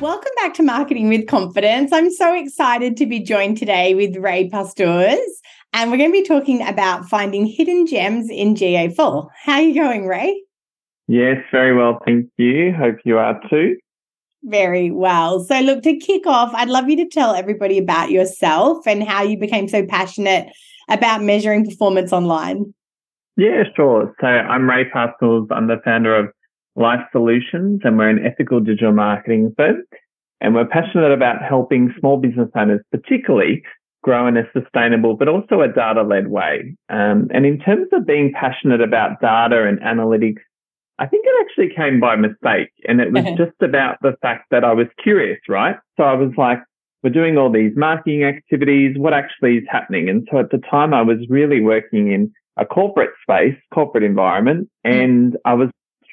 Welcome back to Marketing with Confidence. I'm so excited to be joined today with Ray Pastoors, and we're going to be talking about finding hidden gems in GA4. How are you going, Ray? Yes, very well. Thank you. Hope you are too. Very well. So, look, to kick off, I'd love you to tell everybody about yourself and how you became so passionate about measuring performance online. Yeah, sure. So, I'm Ray Pastoors. I'm the founder of LYF Solutions, and we're an ethical digital marketing firm. And we're passionate about helping small business owners, particularly, grow in a sustainable but also a data led way. Um, and in terms of being passionate about data and analytics, I think it actually came by mistake. And it was just about the fact that I was curious, right? So I was like, we're doing all these marketing activities. What actually is happening? And so at the time I was really working in a corporate space, corporate environment, mm. and I was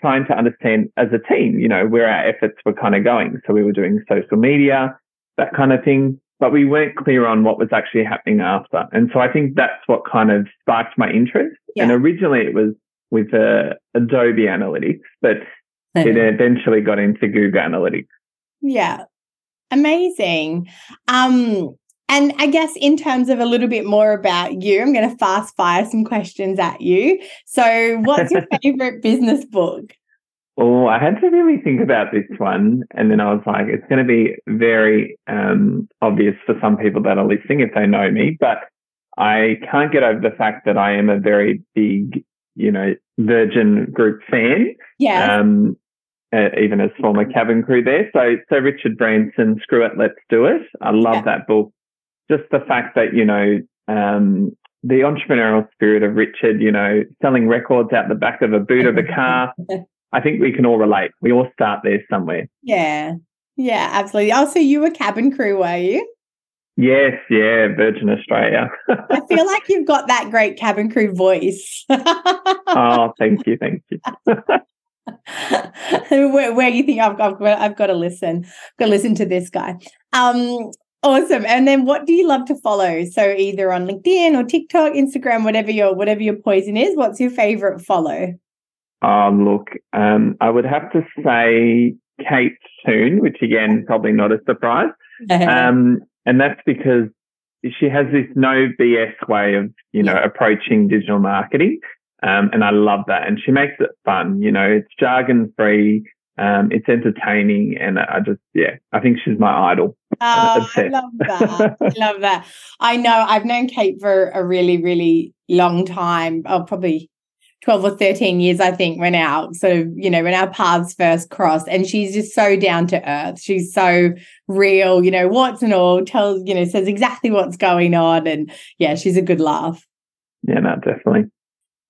trying to understand as a team, you know, where our efforts were kind of going. So we were doing social media, that kind of thing, but we weren't clear on what was actually happening after. And so I think that's what kind of sparked my interest. Yeah. And originally it was with uh, Adobe Analytics, but it eventually got into Google Analytics. Yeah. Amazing. Um, and I guess in terms of a little bit more about you, I'm going to fast fire some questions at you. So, what's your favorite business book? Oh, I had to really think about this one. And then I was like, it's going to be very um, obvious for some people that are listening if they know me. But I can't get over the fact that I am a very big, you know, Virgin Group fan. Yeah. Um, uh, even as former cabin crew there. So, so Richard Branson, Screw It, Let's Do It. I love yeah. that book just the fact that, you know, um, the entrepreneurial spirit of Richard, you know, selling records out the back of a boot of a car. I think we can all relate. We all start there somewhere. Yeah. Yeah, absolutely. Oh, so you were cabin crew, were you? Yes, yeah, Virgin Australia. I feel like you've got that great cabin crew voice. oh, thank you, thank you. where, where you think I've, I've, I've got to listen, got to listen to this guy. Um, Awesome. And then what do you love to follow? So either on LinkedIn or TikTok, Instagram, whatever your whatever your poison is, what's your favorite follow? Um, look, um, I would have to say Kate Toon, which again, probably not a surprise. um, and that's because she has this no BS way of, you know, approaching digital marketing. Um, and I love that. And she makes it fun. You know, it's jargon free. Um, it's entertaining, and I just, yeah, I think she's my idol. Oh, I love that. I love that. I know I've known Kate for a really, really long time. Oh, probably 12 or 13 years, I think, when our sort of, you know, when our paths first crossed. And she's just so down to earth. She's so real, you know, what's and all, tells, you know, says exactly what's going on. And yeah, she's a good laugh. Yeah, no, definitely.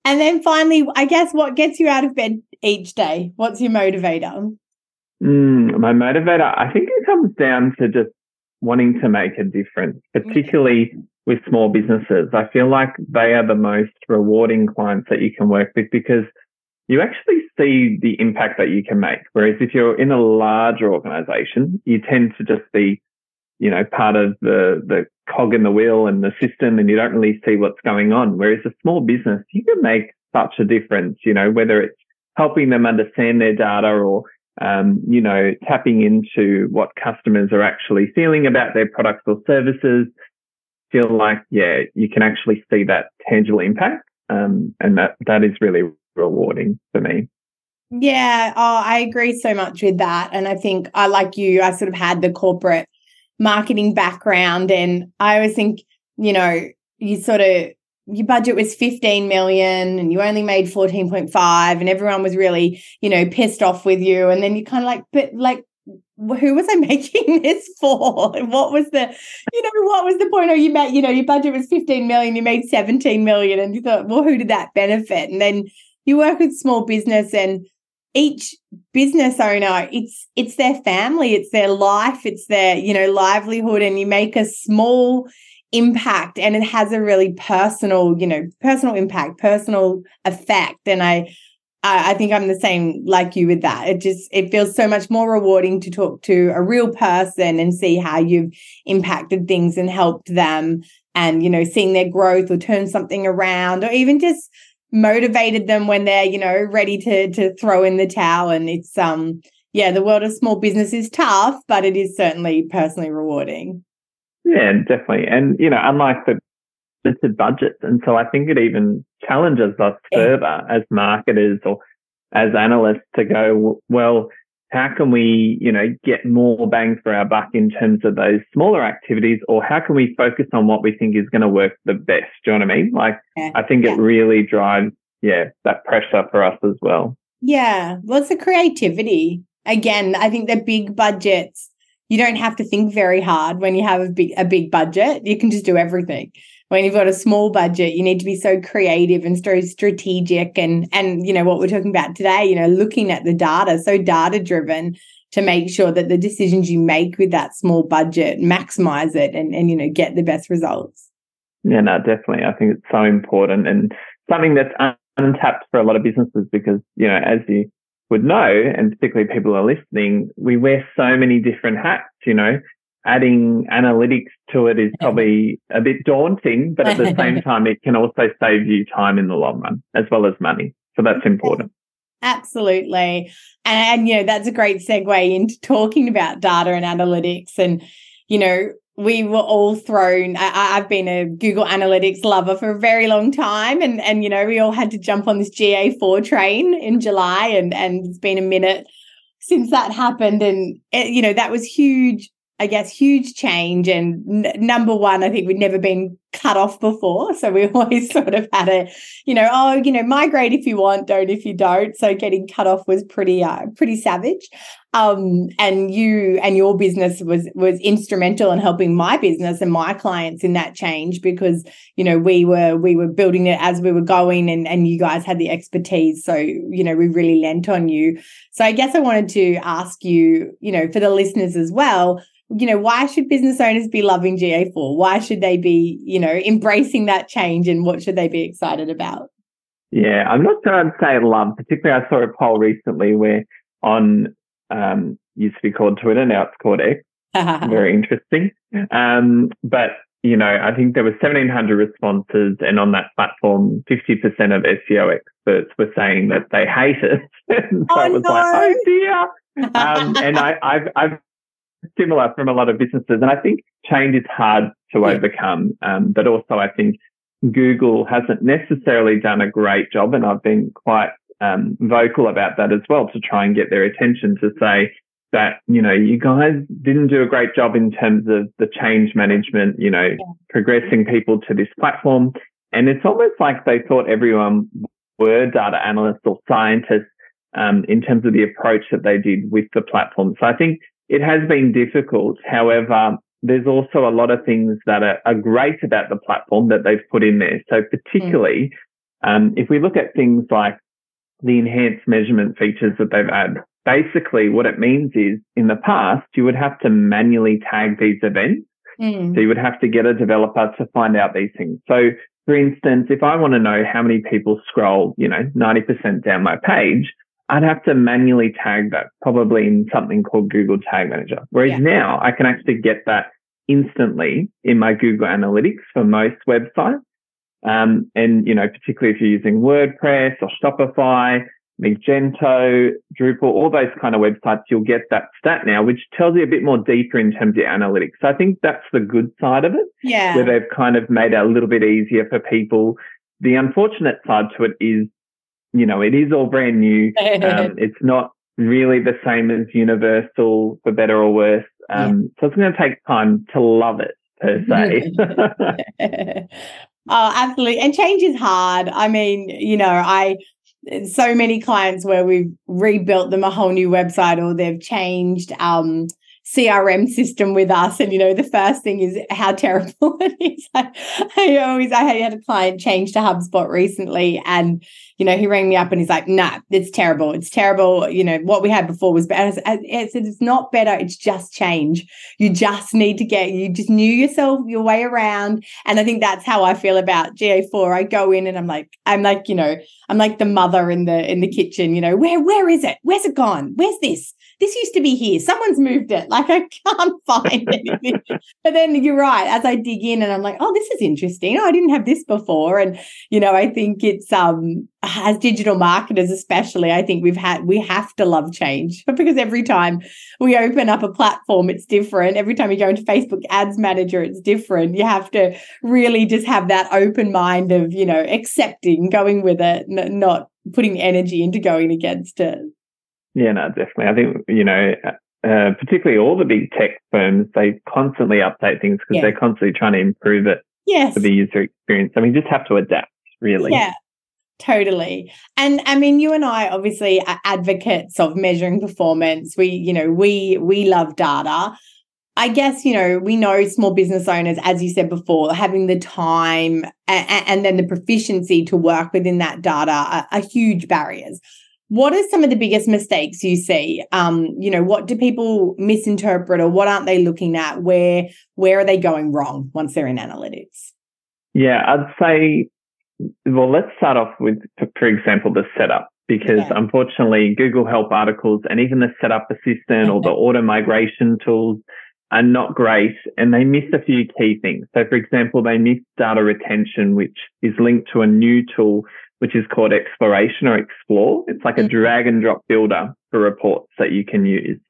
And then finally, I guess what gets you out of bed each day? What's your motivator? Mm, my motivator, I think it comes down to just wanting to make a difference, particularly with small businesses. I feel like they are the most rewarding clients that you can work with because you actually see the impact that you can make. Whereas if you're in a larger organization, you tend to just be, you know, part of the, the cog in the wheel and the system and you don't really see what's going on. Whereas a small business, you can make such a difference, you know, whether it's helping them understand their data or, um, you know, tapping into what customers are actually feeling about their products or services. Feel like, yeah, you can actually see that tangible impact. Um, and that, that is really rewarding for me. Yeah, oh, I agree so much with that. And I think I like you, I sort of had the corporate marketing background and I always think, you know, you sort of your budget was 15 million and you only made 14.5 and everyone was really, you know, pissed off with you and then you kind of like but like who was I making this for? What was the, you know, what was the point? Or you made, you know, your budget was 15 million, you made 17 million, and you thought, well, who did that benefit? And then you work with small business and each business owner it's it's their family it's their life it's their you know livelihood and you make a small impact and it has a really personal, you know, personal impact, personal effect. And I, I, think I'm the same like you with that. It just it feels so much more rewarding to talk to a real person and see how you've impacted things and helped them and you know seeing their growth or turn something around or even just motivated them when they're you know ready to to throw in the towel and it's um yeah the world of small business is tough but it is certainly personally rewarding yeah definitely and you know unlike the limited budgets and so i think it even challenges us further as marketers or as analysts to go well how can we, you know, get more bang for our buck in terms of those smaller activities, or how can we focus on what we think is going to work the best? Do you know what I mean? Like, yeah. I think yeah. it really drives, yeah, that pressure for us as well. Yeah. What's the creativity? Again, I think the big budgets, you don't have to think very hard when you have a big a big budget. You can just do everything. When you've got a small budget you need to be so creative and so strategic and and you know what we're talking about today you know looking at the data so data driven to make sure that the decisions you make with that small budget maximize it and and you know get the best results. Yeah no definitely. I think it's so important and something that's untapped for a lot of businesses because you know as you would know and particularly people are listening we wear so many different hats you know adding analytics to it is probably a bit daunting, but at the same time, it can also save you time in the long run as well as money. So that's important. Absolutely. And, and, you know, that's a great segue into talking about data and analytics. And, you know, we were all thrown. I, have been a Google Analytics lover for a very long time, and and you know we all had to jump on this GA4 train in July, and and it's been a minute since that happened, and it, you know that was huge I guess, huge change. And n- number one, I think we'd never been cut off before. So we always sort of had a, you know, oh, you know, migrate if you want, don't if you don't. So getting cut off was pretty, uh, pretty savage. Um, and you and your business was was instrumental in helping my business and my clients in that change because you know we were we were building it as we were going and and you guys had the expertise so you know we really lent on you so i guess i wanted to ask you you know for the listeners as well you know, why should business owners be loving GA4? Why should they be, you know, embracing that change and what should they be excited about? Yeah, I'm not sure I'd say love. Particularly, I saw a poll recently where on um, used to be called Twitter, now it's called X. Very interesting. Um, but you know, I think there were 1,700 responses, and on that platform, 50% of SEO experts were saying that they hate it. so oh, it was no. like, oh dear. Um, and I, have I've similar from a lot of businesses. And I think change is hard to yeah. overcome. Um, but also I think Google hasn't necessarily done a great job. And I've been quite um, vocal about that as well to try and get their attention to say that, you know, you guys didn't do a great job in terms of the change management, you know, yeah. progressing people to this platform. And it's almost like they thought everyone were data analysts or scientists um, in terms of the approach that they did with the platform. So I think it has been difficult. However, there's also a lot of things that are, are great about the platform that they've put in there. So particularly, mm. um, if we look at things like the enhanced measurement features that they've had, basically what it means is in the past, you would have to manually tag these events. Mm. So you would have to get a developer to find out these things. So for instance, if I want to know how many people scroll, you know, 90% down my page, I'd have to manually tag that probably in something called Google Tag Manager. Whereas yeah. now I can actually get that instantly in my Google Analytics for most websites. Um, and, you know, particularly if you're using WordPress or Shopify, Magento, Drupal, all those kind of websites, you'll get that stat now, which tells you a bit more deeper in terms of analytics. So I think that's the good side of it. Yeah. Where they've kind of made it a little bit easier for people. The unfortunate side to it is you know, it is all brand new. Um, it's not really the same as Universal for better or worse. Um, yeah. So it's going to take time to love it per se. oh, absolutely. And change is hard. I mean, you know, I so many clients where we've rebuilt them a whole new website or they've changed um, CRM system with us. And, you know, the first thing is how terrible it is. I, I always, I had a client change to HubSpot recently and, you know, he rang me up and he's like, nah, it's terrible. It's terrible. You know, what we had before was better. I said, it's not better. It's just change. You just need to get, you just knew yourself your way around. And I think that's how I feel about GA4. I go in and I'm like, I'm like, you know, I'm like the mother in the, in the kitchen, you know, where, where is it? Where's it gone? Where's this? This used to be here. Someone's moved it. Like I can't find anything. but then you're right. As I dig in and I'm like, oh, this is interesting. Oh, I didn't have this before. And, you know, I think it's, um, as digital marketers especially i think we've had we have to love change because every time we open up a platform it's different every time you go into facebook ads manager it's different you have to really just have that open mind of you know accepting going with it n- not putting energy into going against it yeah no definitely i think you know uh, particularly all the big tech firms they constantly update things because yeah. they're constantly trying to improve it yes. for the user experience i mean you just have to adapt really yeah Totally. And I mean you and I obviously are advocates of measuring performance. We, you know, we we love data. I guess, you know, we know small business owners, as you said before, having the time and, and then the proficiency to work within that data are, are, huge barriers. What are some of the biggest mistakes you see? Um, you know, what do people misinterpret or what aren't they looking at? Where where are they going wrong once they're in analytics? Yeah, I'd say well, let's start off with, for example, the setup, because yeah. unfortunately, Google Help articles and even the setup assistant or the auto migration tools are not great and they miss a few key things. So, for example, they miss data retention, which is linked to a new tool, which is called Exploration or Explore. It's like a mm-hmm. drag and drop builder for reports that you can use.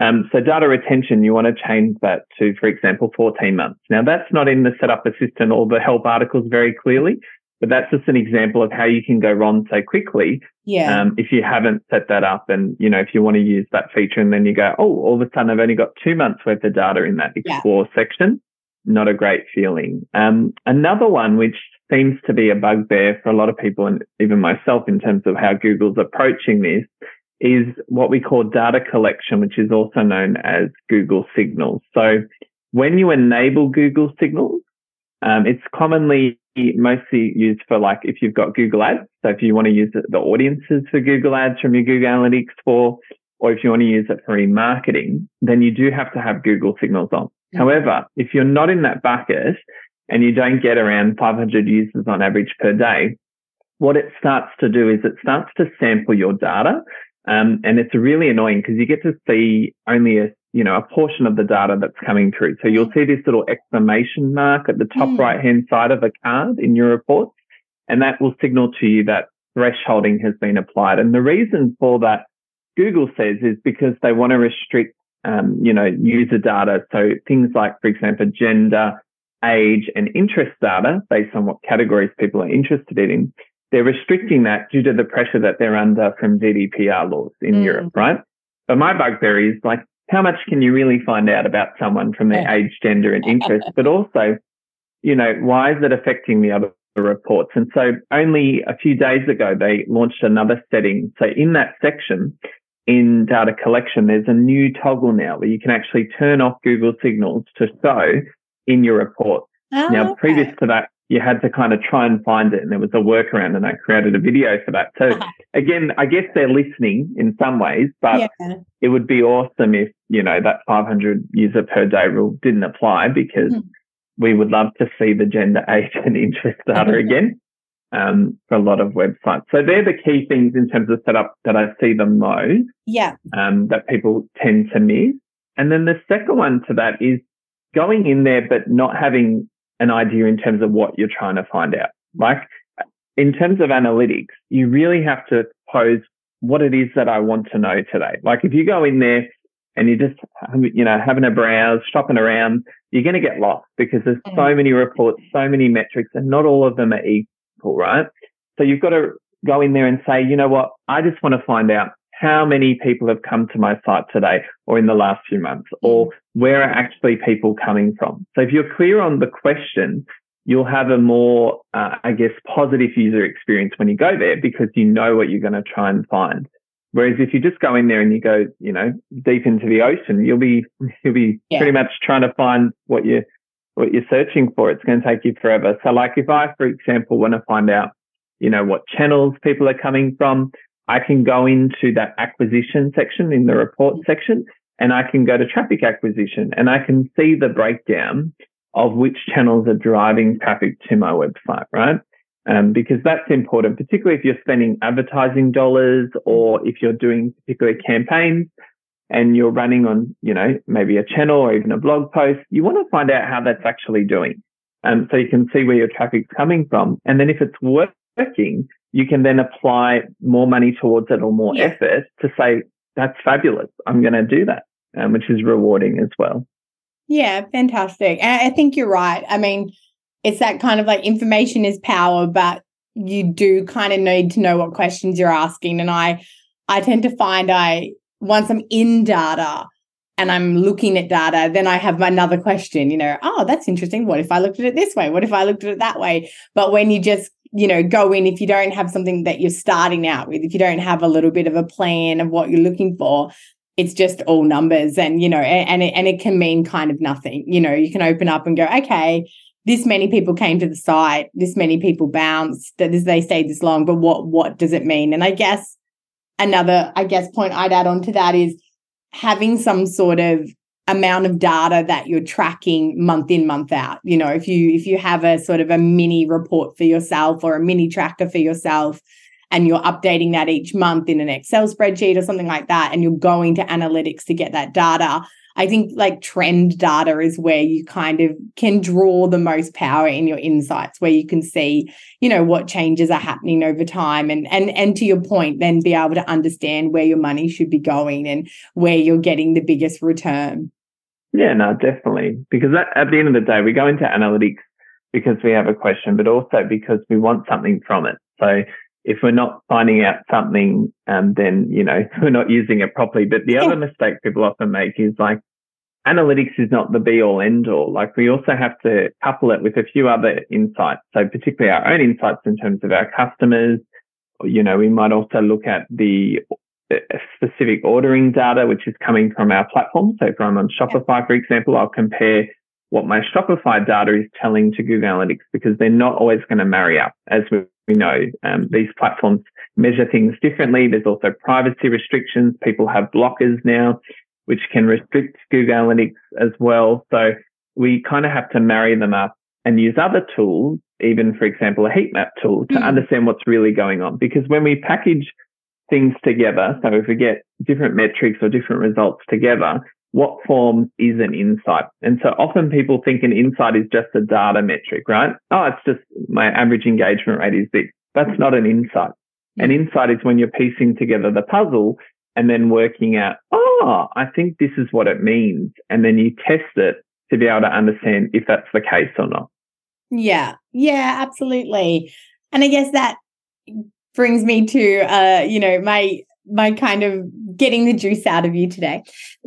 Um, so data retention, you want to change that to, for example, 14 months. Now that's not in the setup assistant or the help articles very clearly. But that's just an example of how you can go wrong so quickly. Yeah. Um, if you haven't set that up and, you know, if you want to use that feature and then you go, oh, all of a sudden I've only got two months worth of data in that explore yeah. section. Not a great feeling. Um, another one, which seems to be a bugbear for a lot of people and even myself in terms of how Google's approaching this is what we call data collection, which is also known as Google Signals. So when you enable Google Signals, um, it's commonly mostly used for like if you've got Google Ads. So if you want to use the audiences for Google Ads from your Google Analytics for, or if you want to use it for remarketing, then you do have to have Google Signals on. Mm-hmm. However, if you're not in that bucket and you don't get around 500 users on average per day, what it starts to do is it starts to sample your data. Um, and it's really annoying because you get to see only a you know, a portion of the data that's coming through. So you'll see this little exclamation mark at the top mm. right hand side of a card in your reports, and that will signal to you that thresholding has been applied. And the reason for that, Google says, is because they want to restrict, um, you know, user data. So things like, for example, gender, age, and interest data based on what categories people are interested in. They're restricting that due to the pressure that they're under from GDPR laws in mm. Europe, right? But my bugbear is like how much can you really find out about someone from their age, gender, and interest? But also, you know, why is it affecting the other reports? And so only a few days ago, they launched another setting. So in that section, in data collection, there's a new toggle now where you can actually turn off Google Signals to show in your report. Oh, now, okay. previous to that, you had to kind of try and find it and there was a workaround and I created a video for that. So uh-huh. again, I guess they're listening in some ways, but yeah. it would be awesome if, you know, that 500 user per day rule didn't apply because mm-hmm. we would love to see the gender, age and interest data again. Um, for a lot of websites. So they're the key things in terms of setup that I see the most. Yeah. Um, that people tend to miss. And then the second one to that is going in there, but not having an idea in terms of what you're trying to find out. Like in terms of analytics, you really have to pose what it is that I want to know today. Like if you go in there and you're just, you know, having a browse, shopping around, you're going to get lost because there's so mm. many reports, so many metrics, and not all of them are equal, right? So you've got to go in there and say, you know what? I just want to find out how many people have come to my site today or in the last few months or mm. where are actually people coming from? So if you're clear on the question, you'll have a more, uh, I guess, positive user experience when you go there because you know what you're going to try and find. Whereas if you just go in there and you go, you know, deep into the ocean, you'll be you'll be yeah. pretty much trying to find what you're, what you're searching for. It's going to take you forever. So like if I, for example, want to find out, you know, what channels people are coming from, I can go into that acquisition section in the report section and I can go to traffic acquisition and I can see the breakdown of which channels are driving traffic to my website, right? Um, because that's important, particularly if you're spending advertising dollars or if you're doing particular campaigns and you're running on, you know, maybe a channel or even a blog post, you want to find out how that's actually doing. Um, so you can see where your traffic's coming from. And then if it's working, you can then apply more money towards it or more yeah. effort to say, that's fabulous. I'm going to do that, um, which is rewarding as well. Yeah, fantastic. And I think you're right. I mean, it's that kind of like information is power, but you do kind of need to know what questions you're asking. And I, I tend to find I once I'm in data and I'm looking at data, then I have another question, you know, oh, that's interesting. What if I looked at it this way? What if I looked at it that way? But when you just, you know, go in, if you don't have something that you're starting out with, if you don't have a little bit of a plan of what you're looking for, it's just all numbers and, you know, and, it, and it can mean kind of nothing. You know, you can open up and go, okay, this many people came to the site, this many people bounced, that they stayed this long, but what what does it mean? And I guess another, I guess, point I'd add on to that is having some sort of amount of data that you're tracking month in month out you know if you if you have a sort of a mini report for yourself or a mini tracker for yourself and you're updating that each month in an excel spreadsheet or something like that and you're going to analytics to get that data I think like trend data is where you kind of can draw the most power in your insights, where you can see, you know, what changes are happening over time. And and and to your point, then be able to understand where your money should be going and where you're getting the biggest return. Yeah, no, definitely. Because at, the end of the day, we go into analytics because we have a question, but also because we want something from it. So if we're not finding out something, um, then, you know, we're not using it properly. But the other mistake people often make is like, analytics is not the be all end all. Like we also have to couple it with a few other insights. So particularly our own insights in terms of our customers. You know, we might also look at the specific ordering data, which is coming from our platform. So if I'm on Shopify, for example, I'll compare what my Shopify data is telling to Google Analytics because they're not always going to marry up. As we know, um, these platforms measure things differently. There's also privacy restrictions. People have blockers now, which can restrict Google Analytics as well. So we kind of have to marry them up and use other tools, even for example, a heat map tool to mm. understand what's really going on. Because when we package things together, so if we get different metrics or different results together, what form is an insight? And so often people think an insight is just a data metric, right? Oh, it's just my average engagement rate is this. That's not an insight. An hmm. insight is when you're piecing together the puzzle and then working out, oh, I think this is what it means. And then you test it to be able to understand if that's the case or not. Yeah. Yeah, absolutely. And I guess that brings me to uh, you know, my my kind of getting the juice out of you today.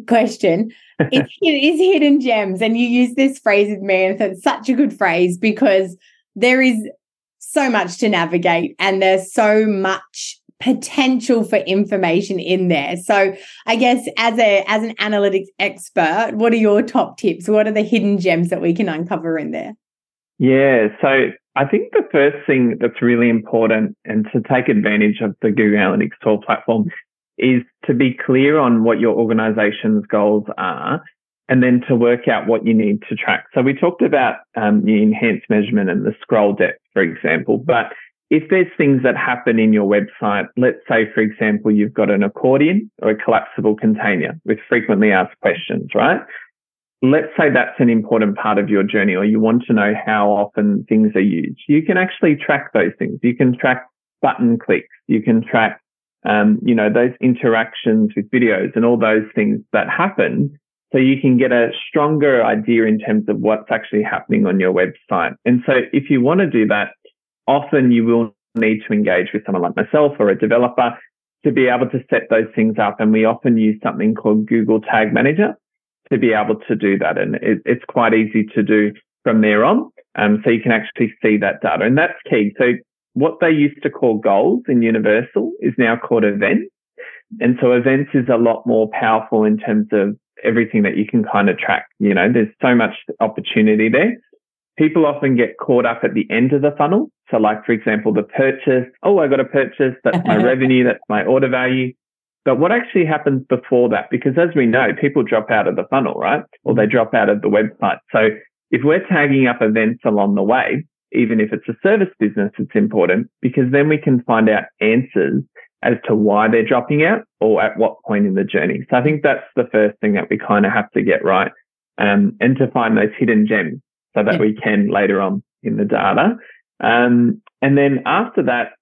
Question. It is hidden gems and you use this phrase with me and it's such a good phrase because there is so much to navigate and there's so much potential for information in there. So i guess as a as an analytics expert what are your top tips? What are the hidden gems that we can uncover in there? Yeah so I think the first thing that's really important and to take advantage of the Google Analytics tool platform is to be clear on what your organization's goals are and then to work out what you need to track. So we talked about um, the enhanced measurement and the scroll depth, for example, but if there's things that happen in your website, let's say, for example, you've got an accordion or a collapsible container with frequently asked questions, right? Let's say that's an important part of your journey or you want to know how often things are used, you can actually track those things. You can track button clicks. You can track, um, you know, those interactions with videos and all those things that happen. So you can get a stronger idea in terms of what's actually happening on your website. And so if you want to do that, often you will need to engage with someone like myself or a developer to be able to set those things up. And we often use something called Google Tag Manager to be able to do that. And it, it's quite easy to do from there on. Um, so you can actually see that data and that's key. So what they used to call goals in Universal is now called events. And so events is a lot more powerful in terms of everything that you can kind of track. You know, there's so much opportunity there. People often get caught up at the end of the funnel. So like, for example, the purchase. Oh, I got a purchase. That's my revenue. That's my order value. But what actually happens before that? Because as we know, people drop out of the funnel, right? Or they drop out of the website. So if we're tagging up events along the way, even if it's a service business, it's important because then we can find out answers as to why they're dropping out or at what point in the journey. So I think that's the first thing that we kind of have to get right. Um, and to find those hidden gems so that yeah. we can later on in the data. Um, and then after that,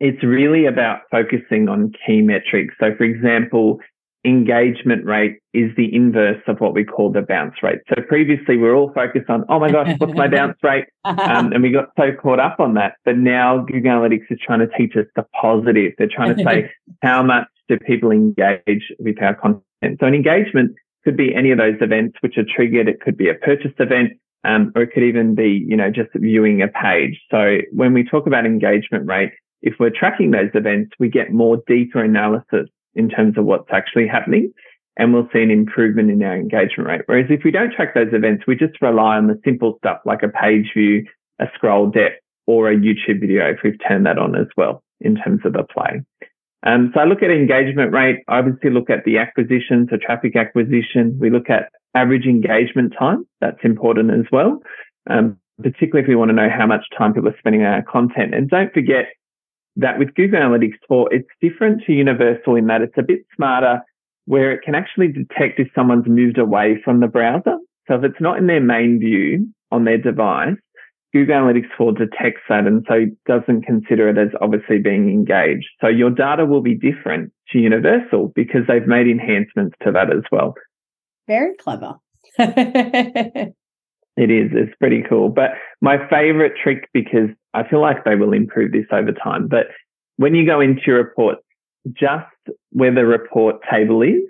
it's really about focusing on key metrics. So for example, engagement rate is the inverse of what we call the bounce rate. So previously we are all focused on, oh my gosh, what's my bounce rate? Um, and we got so caught up on that. But now Google Analytics is trying to teach us the positive. They're trying to say, how much do people engage with our content? So an engagement could be any of those events which are triggered. It could be a purchase event. Um, or it could even be, you know, just viewing a page. So when we talk about engagement rate, if we're tracking those events, we get more deeper analysis in terms of what's actually happening and we'll see an improvement in our engagement rate. Whereas if we don't track those events, we just rely on the simple stuff like a page view, a scroll depth, or a YouTube video if we've turned that on as well in terms of the play. Um, so I look at engagement rate. I obviously look at the acquisition, so traffic acquisition. We look at average engagement time. That's important as well. Um, particularly if we want to know how much time people are spending on our content. And don't forget, that with Google Analytics 4, it's different to Universal in that it's a bit smarter where it can actually detect if someone's moved away from the browser. So if it's not in their main view on their device, Google Analytics 4 detects that and so doesn't consider it as obviously being engaged. So your data will be different to Universal because they've made enhancements to that as well. Very clever. It is. It's pretty cool. But my favorite trick, because I feel like they will improve this over time, but when you go into your report, just where the report table is,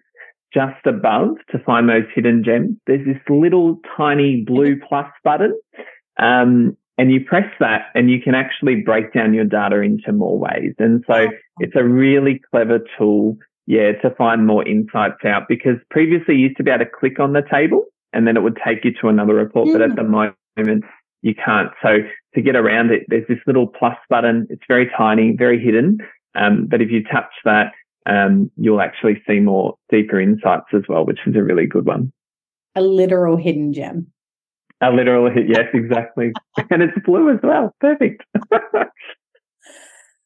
just above to find those hidden gems, there's this little tiny blue plus button. Um, and you press that and you can actually break down your data into more ways. And so it's a really clever tool, yeah, to find more insights out because previously you used to be able to click on the table and then it would take you to another report. Mm. But at the mm. moment, you can't. So to get around it, there's this little plus button. It's very tiny, very hidden. Um, but if you touch that, um, you'll actually see more deeper insights as well, which is a really good one. A literal hidden gem. A literal hit. Yes, exactly. and it's blue as well. Perfect.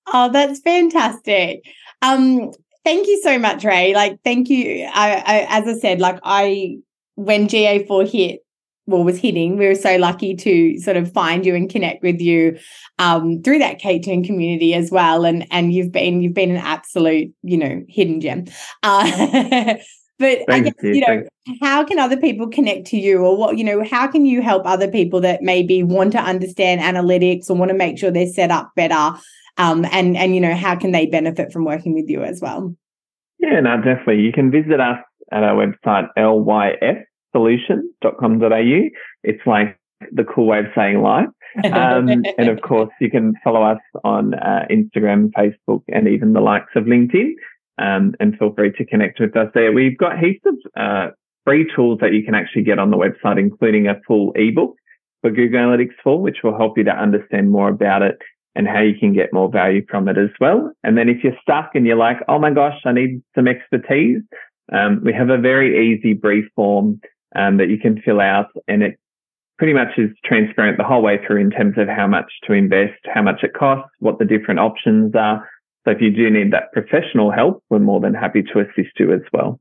oh, that's fantastic. Um, thank you so much, Ray. Like, thank you. I, I, as I said, like I when GA4 hit, well, was hitting, we were so lucky to sort of find you and connect with you um, through that Kate Toon community as well. And and you've been you've been an absolute, you know, hidden gem. Uh, but Thank I guess, you, you know, how can other people connect to you or what, you know, how can you help other people that maybe want to understand analytics or want to make sure they're set up better? Um, and and you know, how can they benefit from working with you as well? Yeah, no, definitely. You can visit us at our website, lyfsolutions.com.au. It's like the cool way of saying life. Um, and of course, you can follow us on uh, Instagram, Facebook, and even the likes of LinkedIn. Um, and feel free to connect with us there. We've got heaps of uh, free tools that you can actually get on the website, including a full ebook for Google Analytics 4, which will help you to understand more about it and how you can get more value from it as well. And then if you're stuck and you're like, oh my gosh, I need some expertise, um, we have a very easy brief form um, that you can fill out, and it pretty much is transparent the whole way through in terms of how much to invest, how much it costs, what the different options are. So if you do need that professional help, we're more than happy to assist you as well.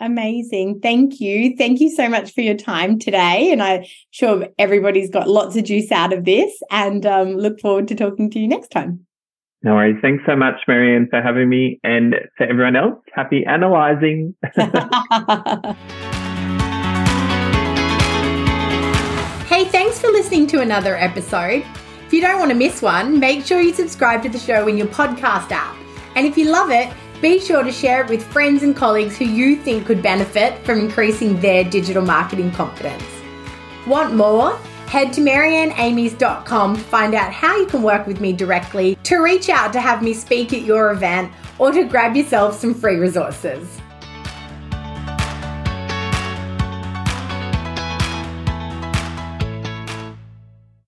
Amazing. Thank you. Thank you so much for your time today. And I'm sure everybody's got lots of juice out of this and um, look forward to talking to you next time. No worries. Thanks so much, Marianne, for having me. And to everyone else, happy analyzing. for listening to another episode. If you don't want to miss one, make sure you subscribe to the show in your podcast app. And if you love it, be sure to share it with friends and colleagues who you think could benefit from increasing their digital marketing confidence. Want more? Head to marianneamies.com to find out how you can work with me directly, to reach out to have me speak at your event, or to grab yourself some free resources.